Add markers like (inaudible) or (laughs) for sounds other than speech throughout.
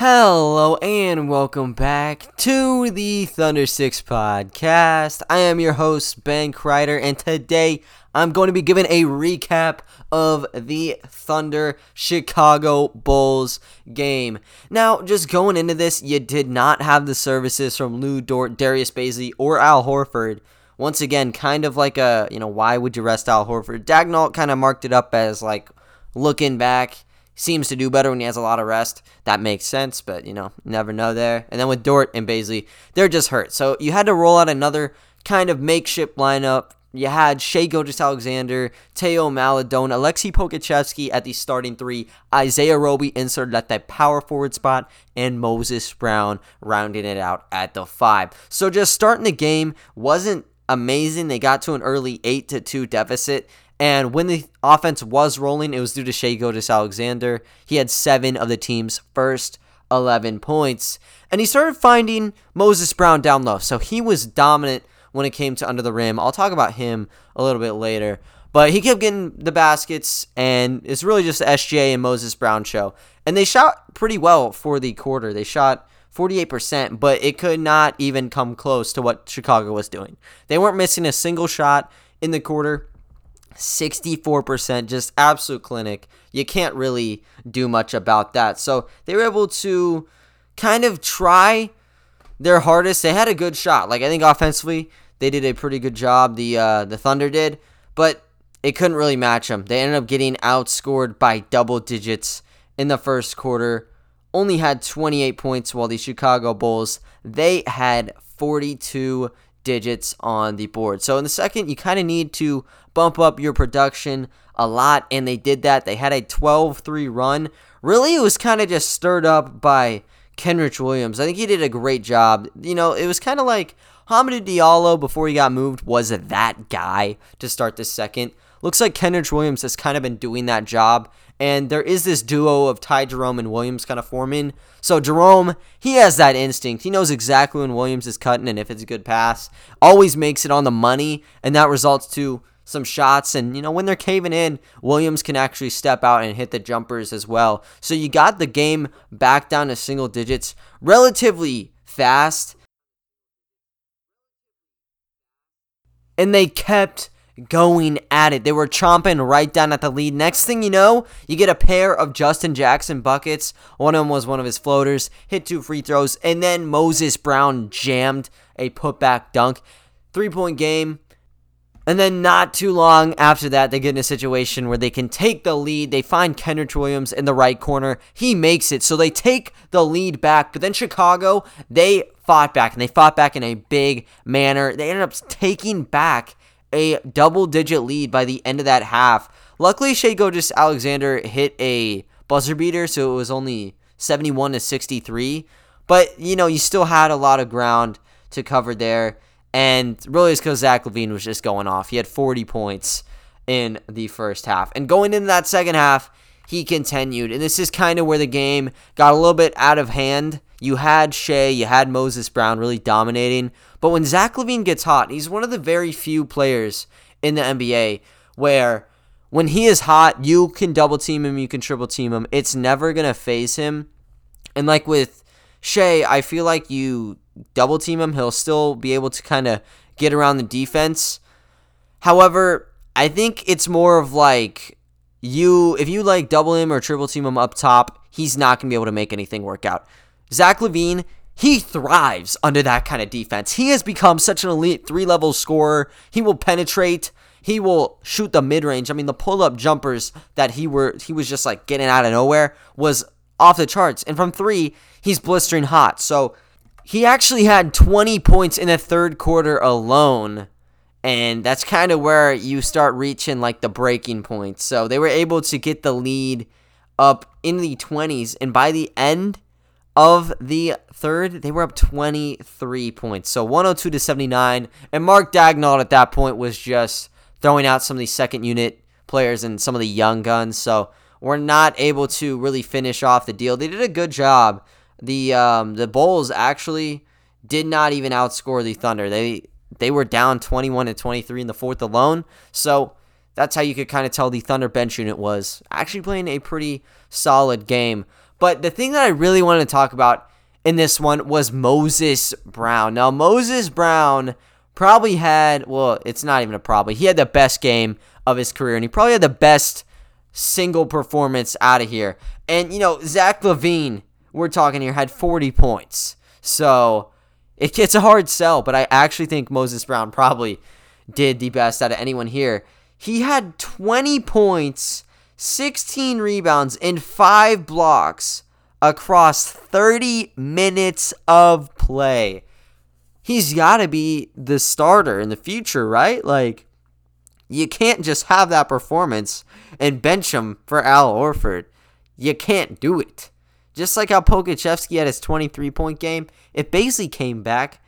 Hello and welcome back to the Thunder Six podcast. I am your host, Ben Kreider, and today I'm going to be giving a recap of the Thunder Chicago Bulls game. Now, just going into this, you did not have the services from Lu Dort, Darius Bazley, or Al Horford. Once again, kind of like a, you know, why would you rest Al Horford? Daigneault kind of marked it up as like looking back seems to do better when he has a lot of rest. That makes sense, but you know, never know there. And then with Dort and Bazley, they're just hurt. So you had to roll out another kind of makeshift lineup. You had Shai Gilgeous-Alexander, Teo Maledon, Alexei Pokusevski at the starting three, Isaiah Roby inserted at that power forward spot, and Moses Brown rounding it out at the five. So just starting the game wasn't amazing. They got to an early 8 to 2 deficit and when the offense was rolling, it was due to Shai Gilgeous-Alexander. He had seven of the team's first 11 points. And he started finding Moses Brown down low. So he was dominant when it came to under the rim. I'll talk about him a little bit later. But he kept getting the baskets, and it's really just the SGA and Moses Brown show. And they shot pretty well for the quarter. They shot 48%, but it could not even come close to what Chicago was doing. They weren't missing a single shot in the quarter. 64%, just absolute clinic. You can't really do much about that. So they were able to kind of try their hardest. They had a good shot. Like I think offensively, they did a pretty good job. The uh, the Thunder did, but it couldn't really match them. They ended up getting outscored by double digits in the first quarter. Only had 28 points, while the Chicago Bulls they had 42 digits on the board. So in the second, you kind of need to bump up your production a lot, and they did that. They had a 12 3 run. Really, it was kind of just stirred up by Kenrich Williams. I think he did a great job. You know, it was kind of like Hamidou Diallo before he got moved was that guy to start the second. Looks like Kenrich Williams has kind of been doing that job. And there is this duo of Ty Jerome and Williams kind of forming. So Jerome, he has that instinct. He knows exactly when Williams is cutting and if it's a good pass. Always makes it on the money, and that results to some shots. And, you know, when they're caving in, Williams can actually step out and hit the jumpers as well. So you got the game back down to single digits relatively fast. And they kept going at it. They were chomping right down at the lead. Next thing you know, you get a pair of Justin Jackson buckets. One of them was one of his floaters, hit two free throws, and then Moses Brown jammed a putback dunk. Three point game. And then not too long after that, they get in a situation where they can take the lead. They find Kenrich Williams in the right corner. He makes it. So they take the lead back. But then Chicago, they fought back and they fought back in a big manner. They ended up taking back a double digit lead by the end of that half. Luckily, Shai Gilgeous-Alexander hit a buzzer beater, so it was only 71 to 63. But, you know, you still had a lot of ground to cover there. And really, it's because Zach LaVine was just going off. He had 40 points in the first half. And going into that second half, he continued. And this is kind of where the game got a little bit out of hand. You had Shai, you had Moses Brown really dominating. But when Zach LaVine gets hot, he's one of the very few players in the NBA where when he is hot, you can double team him, you can triple team him. It's never going to phase him. And like with Shai, I feel like you double team him, he'll still be able to kind of get around the defense. However, I think it's more of like you if you like double him or triple team him up top, he's not going to be able to make anything work out. Zach LaVine, he thrives under that kind of defense. He has become such an elite three level scorer. He will penetrate. He will shoot the mid range. I mean, the pull up jumpers that he were he was just like getting out of nowhere was off the charts. And from three, he's blistering hot. So he actually had 20 points in the third quarter alone. And that's kind of where you start reaching like the breaking point. So they were able to get the lead up in the 20s. And by the end, of the third, they were up 23 points. So 102 to 79. And Mark Daigneault at that point was just throwing out some of these second unit players and some of the young guns. So we're not able to really finish off the deal. They did a good job. The um, the Bulls actually did not even outscore the Thunder. They they were down 21 to 23 in the fourth alone. So that's how you could kind of tell the Thunder bench unit was actually playing a pretty solid game. But the thing that I really wanted to talk about in this one was Moses Brown. Now, Moses Brown probably had, well, it's not even a probably, he had the best game of his career, and he probably had the best single performance out of here. And, you know, Zach LaVine, we're talking here, had 40 points. So it, it's a hard sell, but I actually think Moses Brown probably did the best out of anyone here. He had 20 points, 16 rebounds, and 5 blocks across 30 minutes of play. He's got to be the starter in the future, right? Like, you can't just have that performance and bench him for Al Horford. You can't do it. Just like how Pokusevski had his 23 point game, if Bazley came back,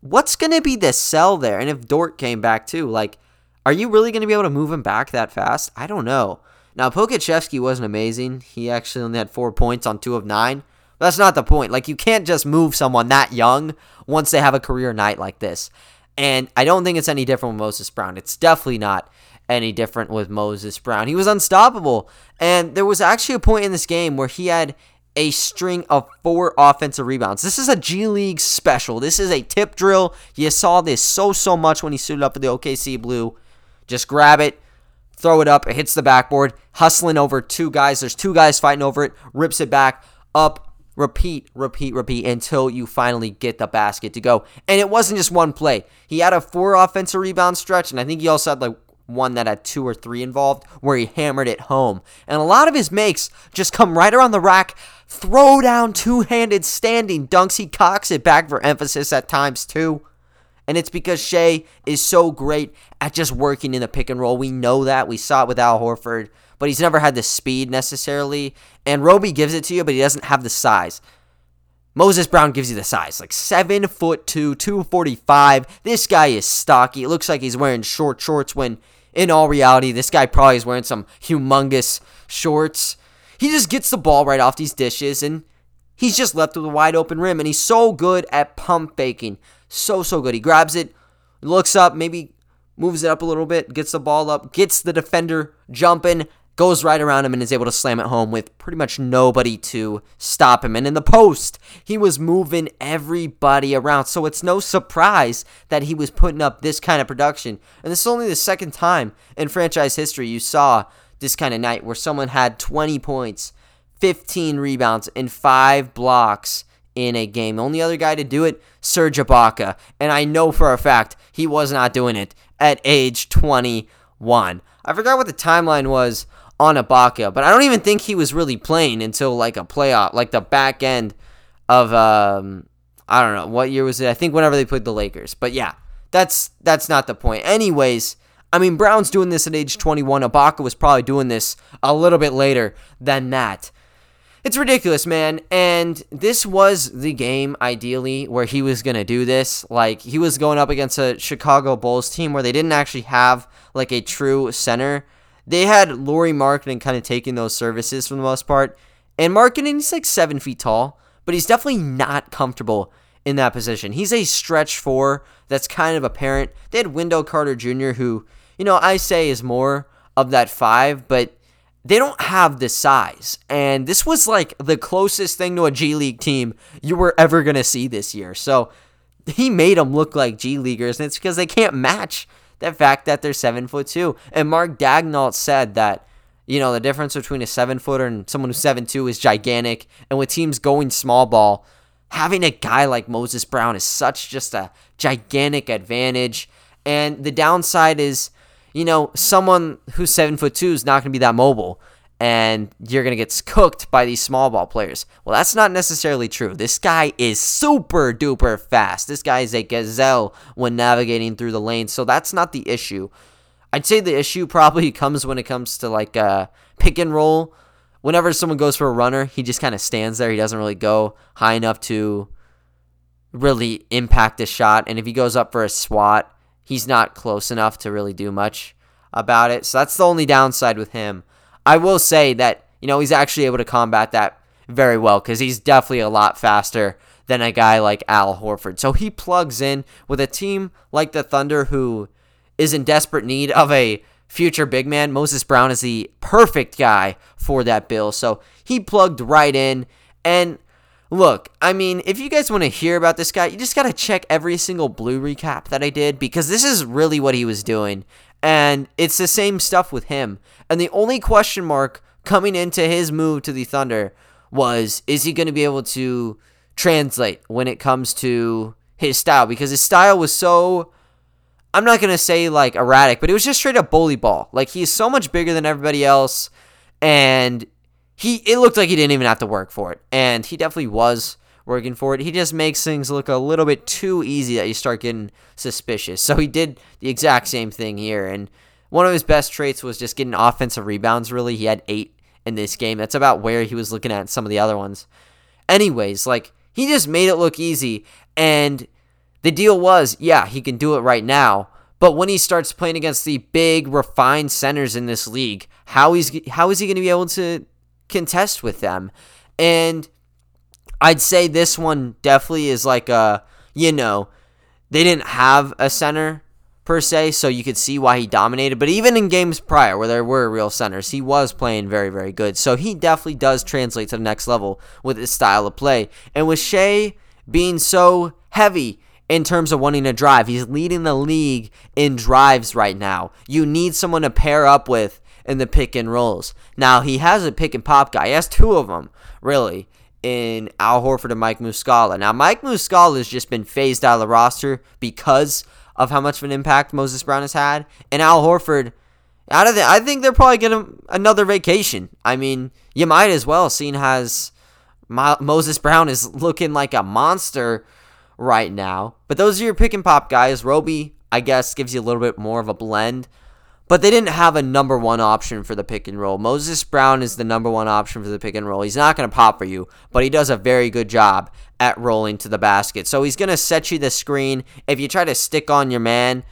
what's going to be the sell there? And if Dort came back too, like, are you really going to be able to move him back that fast? I don't know. Now, Pokusevski wasn't amazing. He actually only had four points on two of nine. But that's not the point. Like, you can't just move someone that young once they have a career night like this. And I don't think it's any different with Moses Brown. It's definitely not any different with Moses Brown. He was unstoppable. And there was actually a point in this game where he had a string of four offensive rebounds. This is a G League special. This is a tip drill. You saw this so, so much when he suited up for the OKC Blue. Just grab it, throw it up, it hits the backboard, hustling over two guys. There's two guys fighting over it, rips it back, up, repeat, repeat, repeat until you finally get the basket to go. And it wasn't just one play. He had a four offensive rebound stretch, and I think he also had like one that had two or three involved where he hammered it home. And a lot of his makes just come right around the rack, throw down two handed standing dunks. He cocks it back for emphasis at times too. And it's because Shai is so great at just working in the pick and roll. We know that. We saw it with Al Horford but he's never had the speed necessarily. And Roby gives it to you, but he doesn't have the size. Moses Brown gives you the size, like seven foot two, two forty five. This guy is stocky. It looks like he's wearing short shorts when, in all reality, this guy probably is wearing some humongous shorts. He just gets the ball right off these dishes, and he's just left with a wide open rim. And he's so good at pump faking, so so good. He grabs it, looks up, maybe moves it up a little bit, gets the ball up, gets the defender jumping, goes right around him and is able to slam it home with pretty much nobody to stop him. And in the post, he was moving everybody around. So it's no surprise that he was putting up this kind of production. And this is only the second time in franchise history you saw this kind of night where someone had 20 points, 15 rebounds, and five blocks in a game. The only other guy to do it, Serge Ibaka. And I know for a fact he was not doing it at age 21. I forgot what the timeline was on Ibaka, but I don't even think he was really playing until like a playoff, like the back end of um I don't know what year was it. I think whenever they played the Lakers. But yeah, that's that's not the point. Anyways, I mean Brown's doing this at age 21. Ibaka was probably doing this a little bit later than that. It's ridiculous, man. And this was the game, ideally, where he was going to do this. Like, he was going up against a Chicago Bulls team where they didn't actually have, like, a true center they had Lauri Markkanen kind of taking those services for the most part. And Markkanen, he's like seven feet tall, but he's definitely not comfortable in that position. He's a stretch four that's kind of apparent. They had Wendell Carter Jr., who, you know, I say is more of that five, but they don't have the size. And this was like the closest thing to a G League team you were ever going to see this year. So he made them look like G Leaguers, and it's because they can't match the fact that they're seven foot two. And Mark Daigneault said that you know the difference between a seven footer and someone who's seven two is gigantic. And with teams going small ball, having a guy like Moses Brown is such just a gigantic advantage. And the downside is, you know, someone who's seven foot two is not going to be that mobile and you're going to get cooked by these small ball players. Well, that's not necessarily true. This guy is super duper fast. This guy is a gazelle when navigating through the lane, so that's not the issue. I'd say the issue probably (laughs) comes when it comes to like uh, pick and roll. Whenever someone goes for a runner, he just kind of stands there. He doesn't really go high enough to really impact the shot. And if he goes up for a swat, he's not close enough to really do much about it. So that's the only downside with him. I will say that, you know, he's actually able to combat that very well because he's definitely a lot faster than a guy like Al Horford. So he plugs in with a team like the Thunder who is in desperate need of a future big man, Moses Brown is the perfect guy for that bill. So he plugged right in. And look, I mean, if you guys want to hear about this guy, you just got to check every single blue recap that I did because this is really what he was doing. And it's the same stuff with him. And the only question mark coming into his move to the Thunder was is he going to be able to translate when it comes to his style? Because his style was so I'm not gonna say like erratic, but it was just straight up bully ball. Like he's so much bigger than everybody else, and he it looked like he didn't even have to work for it, and he definitely was working for it. He just makes things look a little bit too easy that you start getting suspicious. So he did the exact same thing here, and one of his best traits was just getting offensive rebounds. Really, he had eight in this game. That's about where he was looking at some of the other ones. Anyways, like he just made it look easy, and the deal was, yeah, he can do it right now. But when he starts playing against the big, refined centers in this league, how is how is he going to be able to contest with them? And I'd say this one definitely is like a, you know, they didn't have a center per se, so you could see why he dominated. But even in games prior where there were real centers, he was playing very, very good. So he definitely does translate to the next level with his style of play. And with Shai being so heavy in terms of wanting to drive. He's leading the league in drives right now. You need someone to pair up with in the pick and rolls. Now, he has a pick and pop guy. He has two of them, really, in Al Horford and Mike Muscala. Now, Mike Muscala has just been phased out of the roster because of how much of an impact Moses Brown has had. And Al Horford, out of the, I think they're probably getting another vacation. I mean, you might as well, seeing as Moses Brown is looking like a monster right now. But those are your pick and pop guys. Roby, I guess, gives you a little bit more of a blend. But they didn't have a number one option for the pick and roll. Moses Brown is the number one option for the pick and roll. He's not going to pop for you, but he does a very good job at rolling to the basket. So he's going to set you the screen. If you try to stick on your man,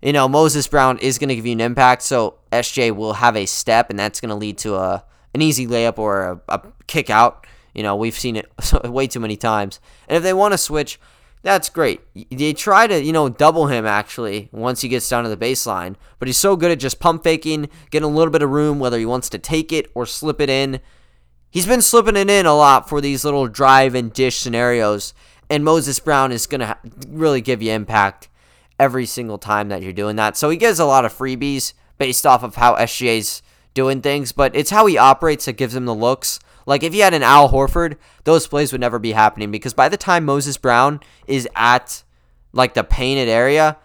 you know, Moses Brown is going to give you an impact. So SJ will have a step, and that's going to lead to a an easy layup or a, a kick out. You know, we've seen it (laughs) way too many times. And if they want to switch, that's great. They try to, you know, double him actually once he gets down to the baseline, but he's so good at just pump faking, getting a little bit of room, whether he wants to take it or slip it in. He's been slipping it in a lot for these little drive and dish scenarios, and Moses Brown is going to really give you impact every single time that you're doing that. So he gives a lot of freebies based off of how SGA's doing things, but it's how he operates that gives him the looks. Like if you had an Al Horford, those plays would never be happening because by the time Moses Brown is at like the painted area,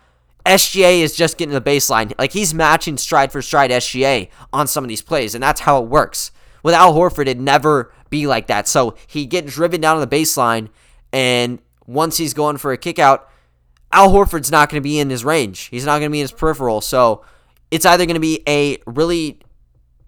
SGA is just getting the baseline. Like he's matching stride for stride SGA on some of these plays, and that's how it works. With Al Horford, it'd never be like that. So he get driven down to the baseline, and once he's going for a kick out, Al Horford's not going to be in his range. He's not going to be in his peripheral. So it's either going to be a really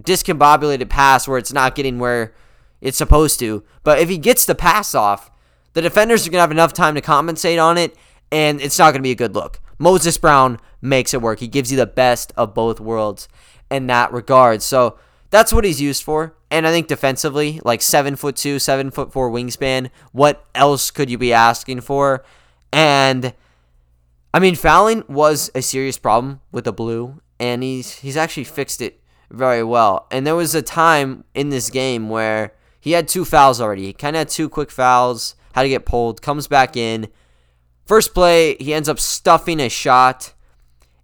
discombobulated pass where it's not getting where it's supposed to. But if he gets the pass off, the defenders are going to have enough time to compensate on it, and it's not going to be a good look. Moses Brown makes it work. He gives you the best of both worlds in that regard. So that's what he's used for. And I think defensively, like seven foot two, seven foot four wingspan, what else could you be asking for? And I mean, fouling was a serious problem with the blue, and he's he's actually fixed it very well. And there was a time in this game where he had two fouls already. He kind of had two quick fouls, had to get pulled, comes back in. First play, he ends up stuffing a shot,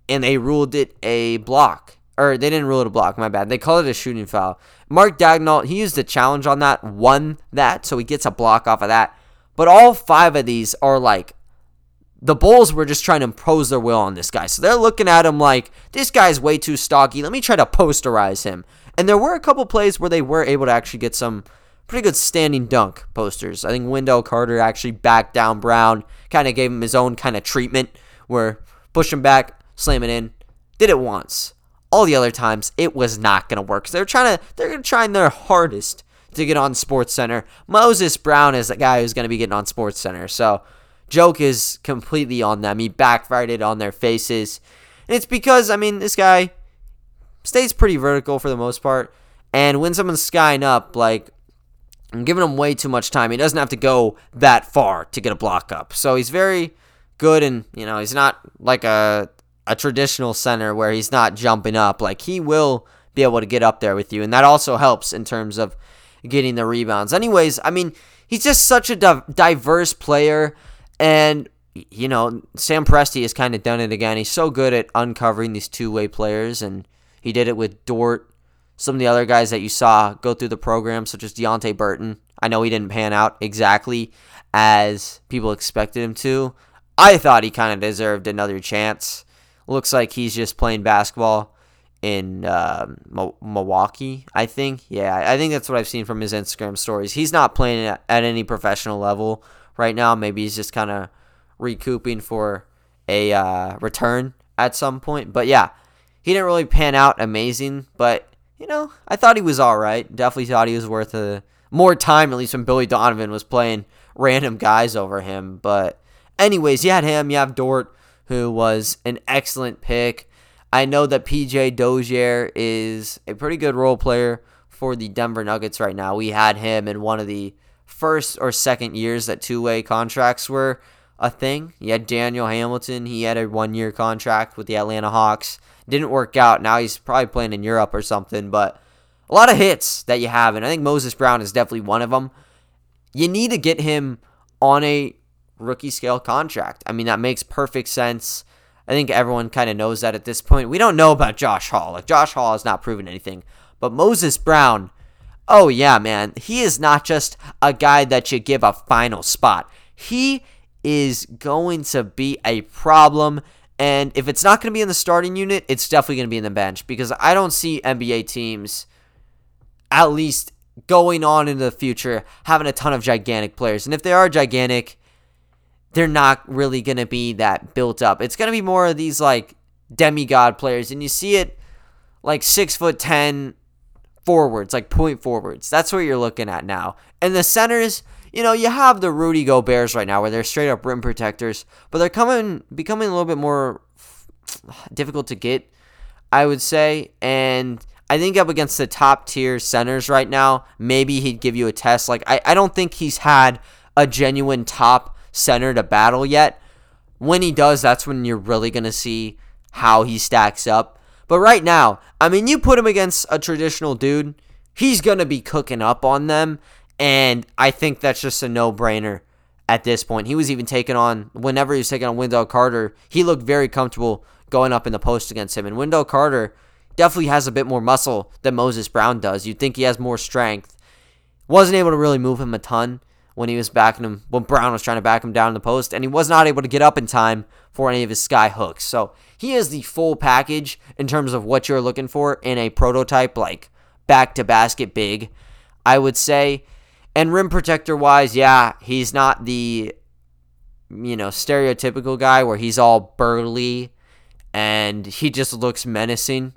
and they ruled it a block. Or they didn't rule it a block, my bad. They called it a shooting foul. Mark Daigneault, he used the challenge on that, won that, so he gets a block off of that. But all five of these are like the Bulls were just trying to impose their will on this guy. So they're looking at him like, this guy's way too stocky. Let me try to posterize him. And there were a couple plays where they were able to actually get some pretty good standing dunk posters. I think Wendell Carter actually backed down Brown, kind of gave him his own kind of treatment where push him back, slam it in. Did it once. All the other times it was not going to work. They're trying to they're going to try their hardest to get on Sports Center. Moses Brown is the guy who's going to be getting on Sports Center. So joke is completely on them. He backfired it on their faces. And it's because I mean this guy stays pretty vertical for the most part. And when someone's skying up, like I'm giving him way too much time. He doesn't have to go that far to get a block up. So he's very good and, you know, he's not like a a traditional center where he's not jumping up. Like he will be able to get up there with you, and that also helps in terms of getting the rebounds. Anyways, I mean, he's just such a diverse player, and you know, Sam Presti has kind of done it again. He's so good at uncovering these two way players, and he did it with Dort. Some of the other guys that you saw go through the program, such as Deonte Burton. I know he didn't pan out exactly as people expected him to. I thought he kind of deserved another chance. Looks like he's just playing basketball in uh, Milwaukee, I think. Yeah, I think that's what I've seen from his Instagram stories. He's not playing at, at any professional level right now. Maybe he's just kind of recouping for a uh, return at some point. But yeah, he didn't really pan out amazing, but you know, I thought he was all right. Definitely thought he was worth a more time, at least when Billy Donovan was playing random guys over him. But anyways, you had him, you have Dort, who was an excellent pick. I know that PJ Dozier is a pretty good role player for the Denver Nuggets right now. We had him in one of the first or second years that two way contracts were a thing. You had Daniel Hamilton. He had a one year contract with the Atlanta Hawks. Didn't work out. Now he's probably playing in Europe or something. But a lot of hits that you have. And I think Moses Brown is definitely one of them. You need to get him on a rookie scale contract. I mean, that makes perfect sense. I think everyone kind of knows that at this point. We don't know about Josh Hall. Like, Josh Hall has not proven anything. But Moses Brown, oh, yeah, man. He is not just a guy that you give a final spot. He is going to be a problem. And if it's not going to be in the starting unit, it's definitely going to be in the bench because I don't see NBA teams, at least going on into the future, having a ton of gigantic players. And if they are gigantic, they're not really going to be that built up. It's going to be more of these like demigod players. And you see it like six foot 10 forwards, like point forwards. That's what you're looking at now. And the centers, you know, you have the Rudy Goberts right now where they're straight up rim protectors, but they're coming becoming a little bit more difficult to get, I would say. And I think up against the top tier centers right now, maybe he'd give you a test. Like I, I don't think he's had a genuine top center to battle yet. When he does, that's when you're really gonna see how he stacks up. But right now, I mean, you put him against a traditional dude, he's gonna be cooking up on them. And I think that's just a no brainer at this point. He was even taken on, whenever he was taking on Wendell Carter, he looked very comfortable going up in the post against him. And Wendell Carter definitely has a bit more muscle than Moses Brown does. You'd think he has more strength. Wasn't able to really move him a ton when he was backing him, when Brown was trying to back him down in the post, and he was not able to get up in time for any of his sky hooks. So he is the full package in terms of what you're looking for in a prototype, like back to basket big, I would say. And rim protector wise, yeah, he's not the you know, stereotypical guy where he's all burly and he just looks menacing.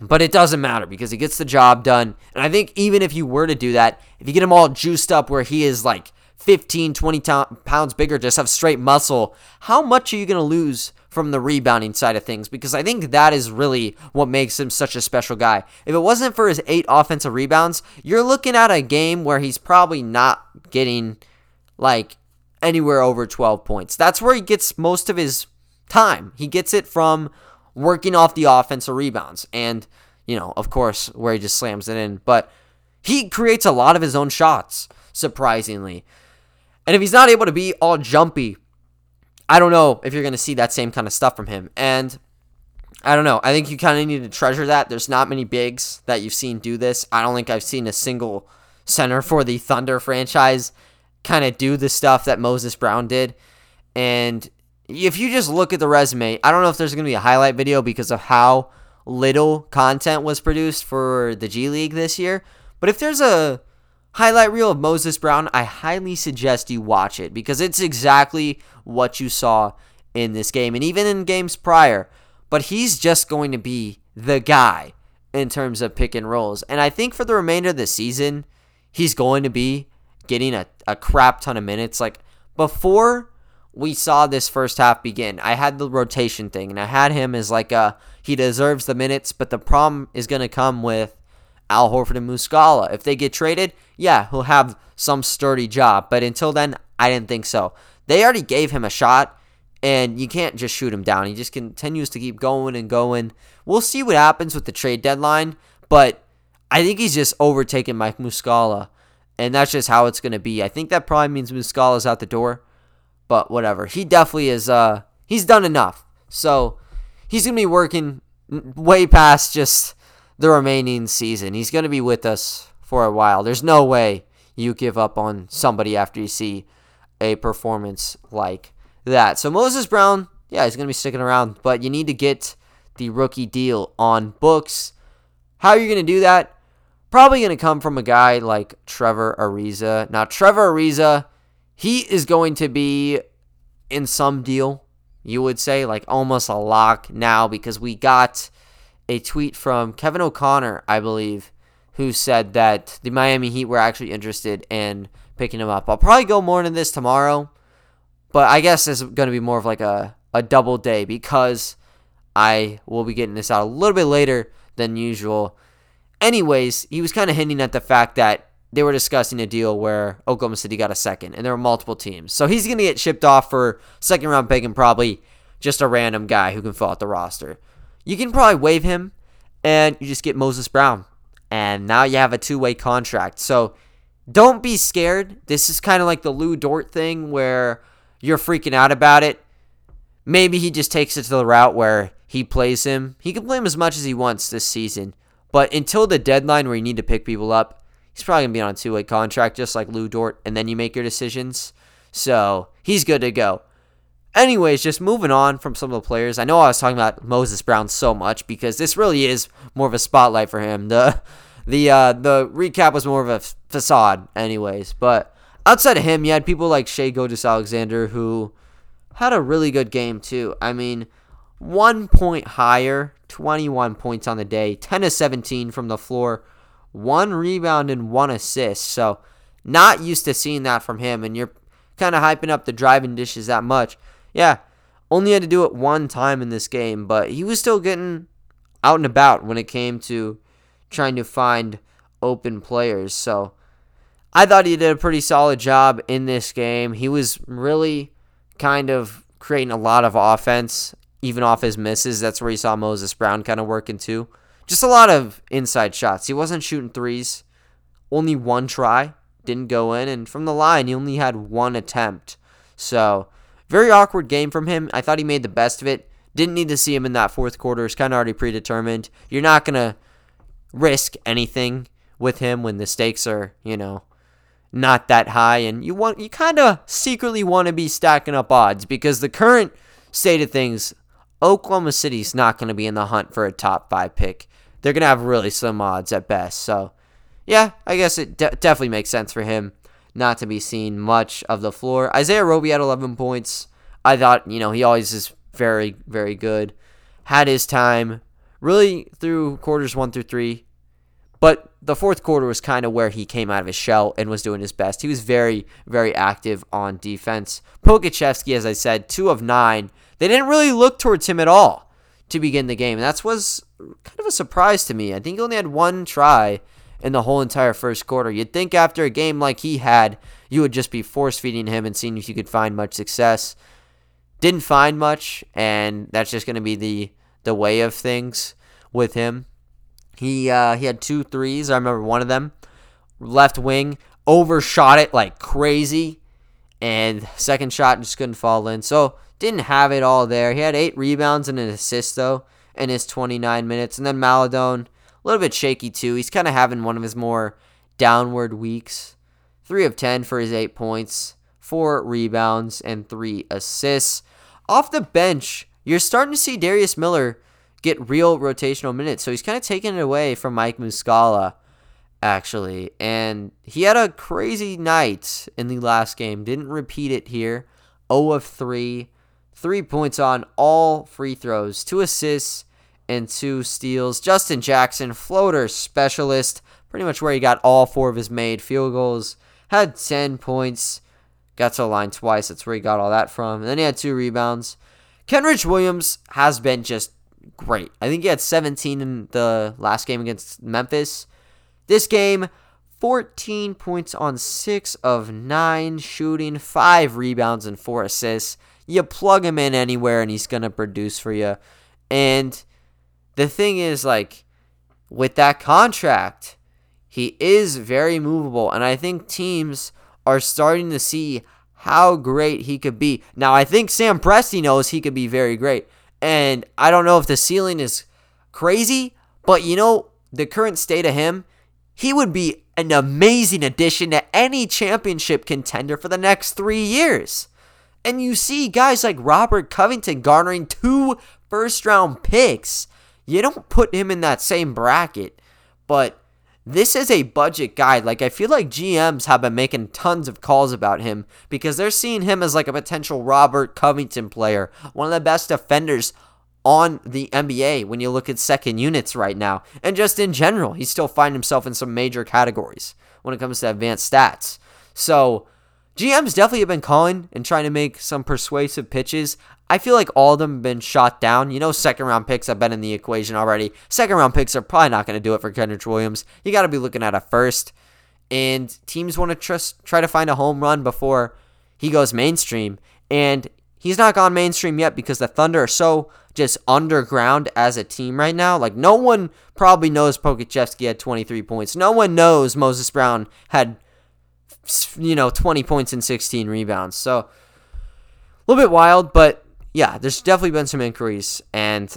But it doesn't matter because he gets the job done. And I think even if you were to do that, if you get him all juiced up where he is like 15, 20 pounds bigger, just have straight muscle, how much are you going to lose from the rebounding side of things because I think that is really what makes him such a special guy. If it wasn't for his eight offensive rebounds, you're looking at a game where he's probably not getting like anywhere over 12 points. That's where he gets most of his time. He gets it from working off the offensive rebounds and, you know, of course, where he just slams it in. But he creates a lot of his own shots, surprisingly. And if he's not able to be all jumpy I don't know if you're going to see that same kind of stuff from him. And I don't know. I think you kind of need to treasure that. There's not many bigs that you've seen do this. I don't think I've seen a single center for the Thunder franchise kind of do the stuff that Moses Brown did. And if you just look at the resume, I don't know if there's going to be a highlight video because of how little content was produced for the G League this year. But if there's a highlight reel of Moses Brown, I highly suggest you watch it because it's exactly what you saw in this game and even in games prior. But he's just going to be the guy in terms of pick and rolls. And I think for the remainder of the season, he's going to be getting a, a crap ton of minutes. Like before we saw this first half begin, I had the rotation thing and I had him as like a he deserves the minutes, but the problem is going to come with Al Horford and Muscala. If they get traded, yeah, he'll have some sturdy job. But until then, I didn't think so. They already gave him a shot and you can't just shoot him down. He just continues to keep going and going. We'll see what happens with the trade deadline, but I think he's just overtaken Mike Muscala, and that's just how it's going to be. I think that probably means Muscala's out the door, but whatever. He definitely is. Uh, he's done enough, so he's going to be working way past just the remaining season. He's going to be with us for a while. There's no way you give up on somebody after you see a performance like that. So Moses Brown, yeah, he's going to be sticking around, but you need to get the rookie deal on books. How are you going to do that? Probably going to come from a guy like Trevor Ariza. Now, Trevor Ariza, he is going to be in some deal, you would say, like almost a lock now because we got a tweet from Kevin O'Connor, I believe, who said that the Miami Heat were actually interested in picking him up. I'll probably go more into this tomorrow, but I guess it's going to be more of like a, a double day because I will be getting this out a little bit later than usual. Anyways, he was kind of hinting at the fact that they were discussing a deal where Oklahoma City got a second, and there were multiple teams. So he's going to get shipped off for second round pick and probably just a random guy who can fill out the roster. You can probably waive him, and you just get Moses Brown. And now you have a two way contract. So don't be scared. This is kind of like the Lu Dort thing where you're freaking out about it. Maybe he just takes it to the route where he plays him. He can play him as much as he wants this season. But until the deadline where you need to pick people up, he's probably going to be on a two way contract just like Lu Dort, and then you make your decisions. So he's good to go. Anyways, just moving on from some of the players. I know I was talking about Moses Brown so much because this really is more of a spotlight for him. The the uh, the recap was more of a facade, anyways. But outside of him, you had people like Shai Gilgeous-Alexander who had a really good game too. I mean, one point higher, 21 points on the day, 10 to 17 from the floor, one rebound and one assist. So not used to seeing that from him, and you're kind of hyping up the driving dishes that much. Yeah, only had to do it one time in this game, but he was still getting out and about when it came to trying to find open players. So I thought he did a pretty solid job in this game. He was really kind of creating a lot of offense, even off his misses. That's where you saw Moses Brown kind of working too. Just a lot of inside shots. He wasn't shooting threes. Only one try didn't go in, and from the line, he only had one attempt. So very awkward game from him. I thought he made the best of it. Didn't need to see him in that fourth quarter. It's kind of already predetermined. You're not going to risk anything with him when the stakes are, you know, not that high and you want you kind of secretly want to be stacking up odds because the current state of things Oklahoma City's not going to be in the hunt for a top 5 pick. They're going to have really slim odds at best. So, yeah, I guess it de- definitely makes sense for him not to be seen much of the floor. Isaiah Roby had 11 points. I thought, you know, he always is very, very good. Had his time really through quarters one through three. But the fourth quarter was kind of where he came out of his shell and was doing his best. He was very, very active on defense. Pokusevski, as I said, two of nine. They didn't really look towards him at all to begin the game. And that was kind of a surprise to me. I think he only had one try in the whole entire first quarter. You'd think after a game like he had, you would just be force feeding him and seeing if you could find much success. Didn't find much, and that's just going to be the the way of things with him. He uh, he had two threes. I remember one of them, left wing, overshot it like crazy, and second shot just couldn't fall in. So didn't have it all there. He had eight rebounds and an assist though in his 29 minutes, and then Maledon a little bit shaky too. He's kind of having one of his more downward weeks. Three of 10 for his eight points, four rebounds, and three assists. Off the bench, you're starting to see Darius Miller get real rotational minutes. So he's kind of taking it away from Mike Muscala, actually. And he had a crazy night in the last game. Didn't repeat it here. 0 of 3. Three points on all free throws, two assists, and two steals. Justin Jackson, floater specialist, pretty much where he got all four of his made field goals. Had 10 points. Got to the line twice. That's where he got all that from. And then he had two rebounds. Kenrich Williams has been just great. I think he had 17 in the last game against Memphis. This game, 14 points on 6 of 9 shooting, 5 rebounds, and 4 assists. you plug him in anywhere and he's going to produce for you. And the thing is, like, with that contract, he is very movable. And I think teams are starting to see how great he could be. Now, I think Sam Presti knows he could be very great. And I don't know if the ceiling is crazy, but you know, the current state of him, he would be an amazing addition to any championship contender for the next three years. And you see guys like Robert Covington garnering two first round picks. You don't put him in that same bracket, but this is a budget guy. Like, I feel like GMs have been making tons of calls about him because they're seeing him as like a potential Robert Covington player, one of the best defenders on the NBA when you look at second units right now. And just in general, he's still finding himself in some major categories when it comes to advanced stats. So, GMs definitely have been calling and trying to make some persuasive pitches. I feel like all of them have been shot down. You know, second round picks have been in the equation already. Second round picks are probably not going to do it for Kenrich Williams. You got to be looking at a first. And teams want to trust, try to find a home run before he goes mainstream. And he's not gone mainstream yet because the Thunder are so just underground as a team right now. Like, no one probably knows Pokusevski had 23 points. No one knows Moses Brown had, you know, 20 points and 16 rebounds. So, a little bit wild, but yeah, there's definitely been some inquiries, and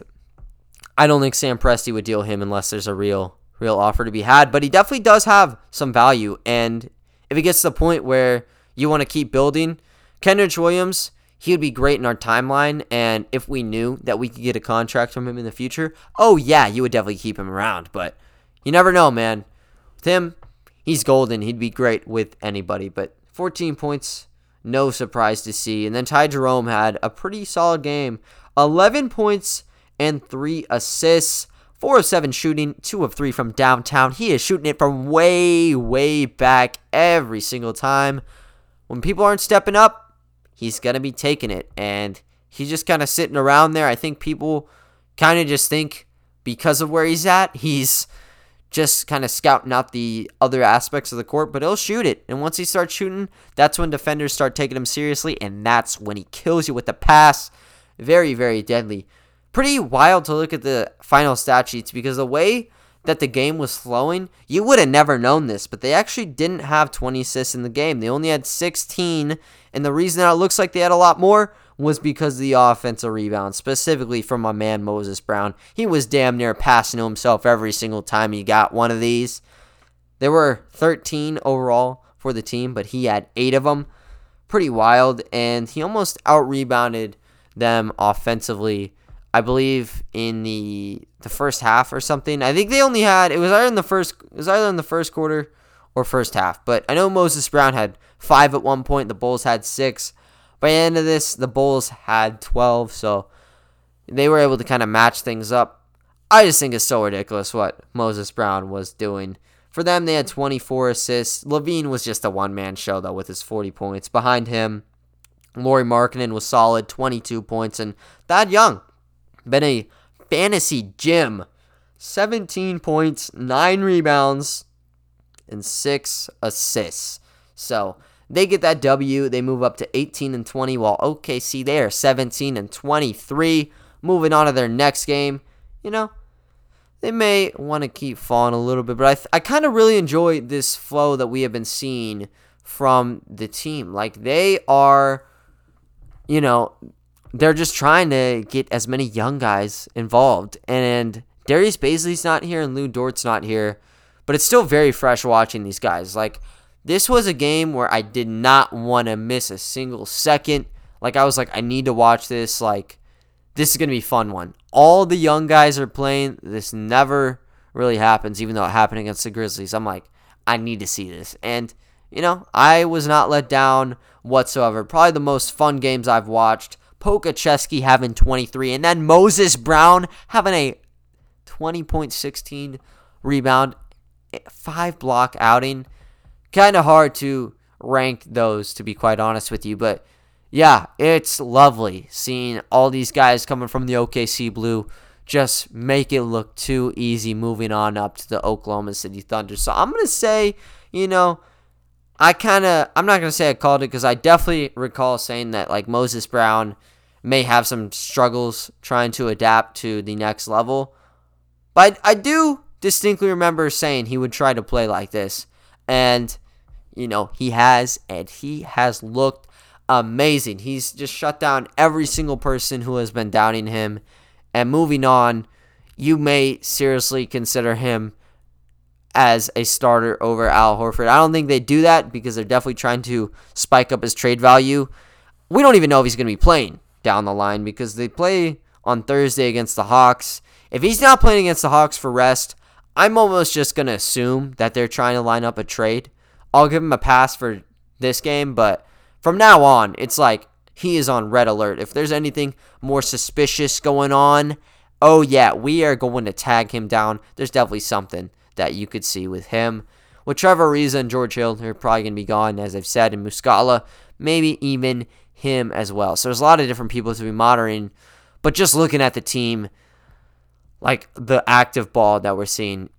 I don't think Sam Presti would deal him unless there's a real, real offer to be had. But he definitely does have some value, and if it gets to the point where you want to keep building, Kenrich Williams, he would be great in our timeline. And if we knew that we could get a contract from him in the future, oh yeah, you would definitely keep him around. But you never know, man. With him, he's golden. He'd be great with anybody. But 14 points no surprise to see. And then Ty Jerome had a pretty solid game 11 points and 3 assists. 4 of 7 shooting, 2 of 3 from downtown. He is shooting it from way, way back every single time. When people aren't stepping up, he's going to be taking it. And he's just kind of sitting around there. I think people kind of just think because of where he's at, he's just kind of scouting out the other aspects of the court, but he'll shoot it. And once he starts shooting, that's when defenders start taking him seriously, and that's when he kills you with the pass. Very, very deadly. Pretty wild to look at the final stat sheets because the way that the game was flowing, you would have never known this, but they actually didn't have 20 assists in the game. They only had 16, and the reason that it looks like they had a lot more was because of the offensive rebound, specifically from my man Moses Brown. He was damn near passing to himself every single time he got one of these. There were 13 overall for the team, but he had eight of them. Pretty wild, and he almost out rebounded them offensively. I believe in the the first half or something. I think they only had it was either in the first it was either in the first quarter or first half. But I know Moses Brown had five at one point. The Bulls had six. By the end of this, the Bulls had 12, so they were able to kind of match things up. I just think it's so ridiculous what Moses Brown was doing. For them, they had 24 assists. LaVine was just a one man show, though, with his 40 points. Behind him, Lauri Markkanen was solid, 22 points. And Thad Young, been a fantasy gem. 17 points, 9 rebounds, and 6 assists. So they get that W. They move up to 18 and 20, while OKC they are 17 and 23. Moving on to their next game, you know, they may want to keep falling a little bit, but I, th- I kind of really enjoy this flow that we have been seeing from the team. Like they are, you know, they're just trying to get as many young guys involved. And Darius Bazley's not here and Lu Dort's not here, but it's still very fresh watching these guys. Like this was a game where I did not want to miss a single second. Like I was like, I need to watch this. Like this is gonna be fun one. All the young guys are playing. This never really happens, even though it happened against the Grizzlies. I'm like, I need to see this. And you know, I was not let down whatsoever. Probably the most fun games I've watched. Pokusevski having 23, and then Moses Brown having a 20.16 rebound, eh, five block outing kind of hard to rank those, to be quite honest with you. But yeah, it's lovely seeing all these guys coming from the OKC Blue just make it look too easy moving on up to the Oklahoma City Thunder. So I'm going to say, you know, I kind of, I'm not going to say I called it because I definitely recall saying that like Moses Brown may have some struggles trying to adapt to the next level. But I, I do distinctly remember saying he would try to play like this. And, you know, he has, and he has looked amazing. He's just shut down every single person who has been doubting him. And moving on, you may seriously consider him as a starter over Al Horford. I don't think they do that because they're definitely trying to spike up his trade value. We don't even know if he's going to be playing down the line because they play on Thursday against the Hawks. If he's not playing against the Hawks for rest, I'm almost just going to assume that they're trying to line up a trade. I'll give him a pass for this game, but from now on, it's like he is on red alert. If there's anything more suspicious going on, oh yeah, we are going to tag him down. There's definitely something that you could see with him. With Trevor Ariza and George Hill, they're probably going to be gone, as I've said, and Muscala, maybe even him as well. So there's a lot of different people to be monitoring. But just looking at the team, like the active ball that we're seeing,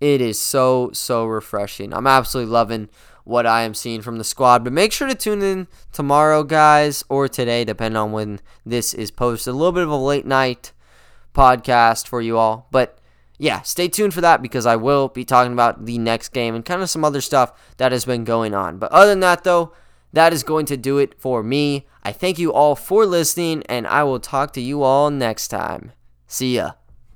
it is so, so refreshing. I'm absolutely loving what I am seeing from the squad. But make sure to tune in tomorrow, guys, or today, depending on when this is posted. A little bit of a late night podcast for you all. But yeah, stay tuned for that because I will be talking about the next game and kind of some other stuff that has been going on. But other than that, though, that is going to do it for me. I thank you all for listening, and I will talk to you all next time. See ya.